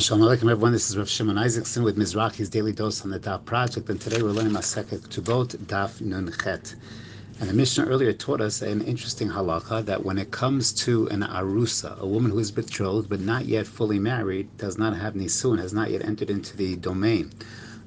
Shalom Aleichem everyone, this is Rav Shimon Isaacson with Mizrachi's Daily Dose on the Daf Project, and today we're learning Masechet Ketubot Daf Nun Chet. And the Mishnah earlier taught us an interesting halacha that when it comes to an arusa, a woman who is betrothed but not yet fully married, does not have nisuin, has not yet entered into the domain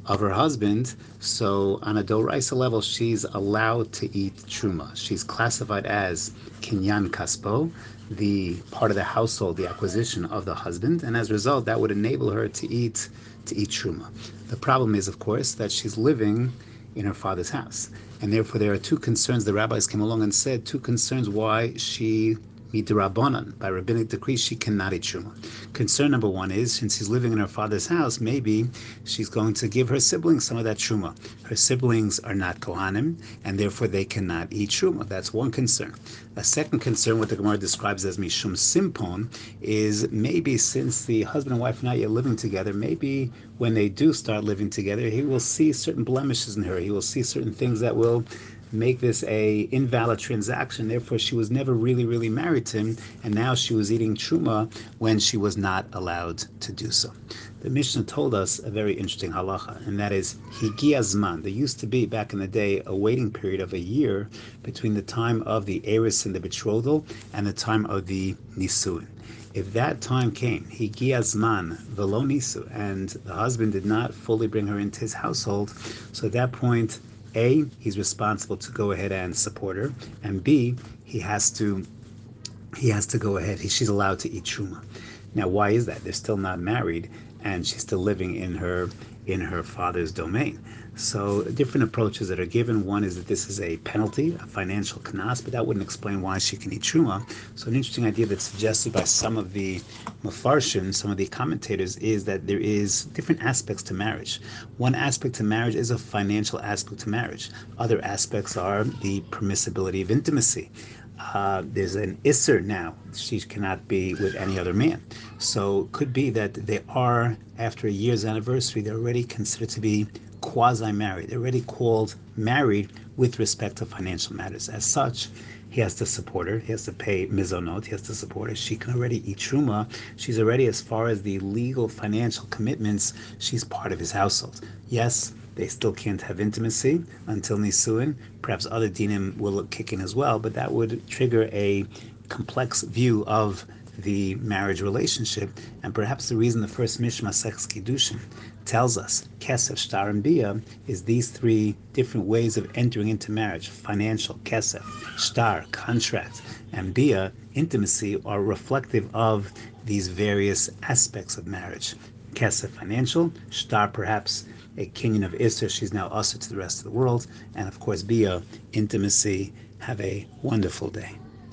of her husband, so on a doraisa level, she's allowed to eat truma. She's classified as kinyan kaspo, the part of the household, the acquisition of the husband, and as a result, that would enable her to eat to eat truma. The problem is, of course, that she's living in her father's house, and therefore there are two concerns. The rabbis came along and said two concerns why she midrabanan, by rabbinic decree, she cannot eat truma. Concern number one is, since she's living in her father's house, maybe she's going to give her siblings some of that truma. Her siblings are not kohanim, and therefore they cannot eat truma. That's one concern. A second concern, what the Gemara describes as mishum simpon, is maybe since the husband and wife are not yet living together, maybe when they do start living together, he will see certain blemishes in her. He will see certain things that will make this a invalid transaction. Therefore, she was never really, really married to him, and now she was eating truma when she was not allowed to do so. The Mishnah told us a very interesting halacha, and that is higiazman. There used to be back in the day a waiting period of a year between the time of the eris and the betrothal and the time of the nisuin. If that time came, higiazman velo nisu, and the husband did not fully bring her into his household, so at that point a, he's responsible to go ahead and support her, and B, he has to he has to go ahead. He, she's allowed to eat truma. Now, why is that? They're still not married, and she's still living in her in her father's domain. So different approaches that are given. One is that this is a penalty, a financial knas, but that wouldn't explain why she can eat truma. So an interesting idea that's suggested by some of the mafarshim, some of the commentators, is that there is different aspects to marriage. One aspect to marriage is a financial aspect to marriage. Other aspects are the permissibility of intimacy. Uh, there's an isser now. She cannot be with any other man. So it could be that they are, after a year's anniversary, they're already considered to be quasi married. They're already called married with respect to financial matters. As such, he has to support her. He has to pay mizonot. He has to support her. She can already eat truma. She's already, as far as the legal financial commitments, she's part of his household. Yes, they still can't have intimacy until nisuin. Perhaps other dinim will kick in as well, but that would trigger a complex view of the marriage relationship. And perhaps the reason the first Mishnah Sex Kiddushin tells us Kesef, Shtar, and Bia is these three different ways of entering into marriage financial, Kesef, Shtar, contract, and Bia, intimacy, are reflective of these various aspects of marriage. Kesef, financial, Shtar, perhaps a kinyan of Isser, she's now assur to the rest of the world, and of course, Bia, intimacy. Have a wonderful day.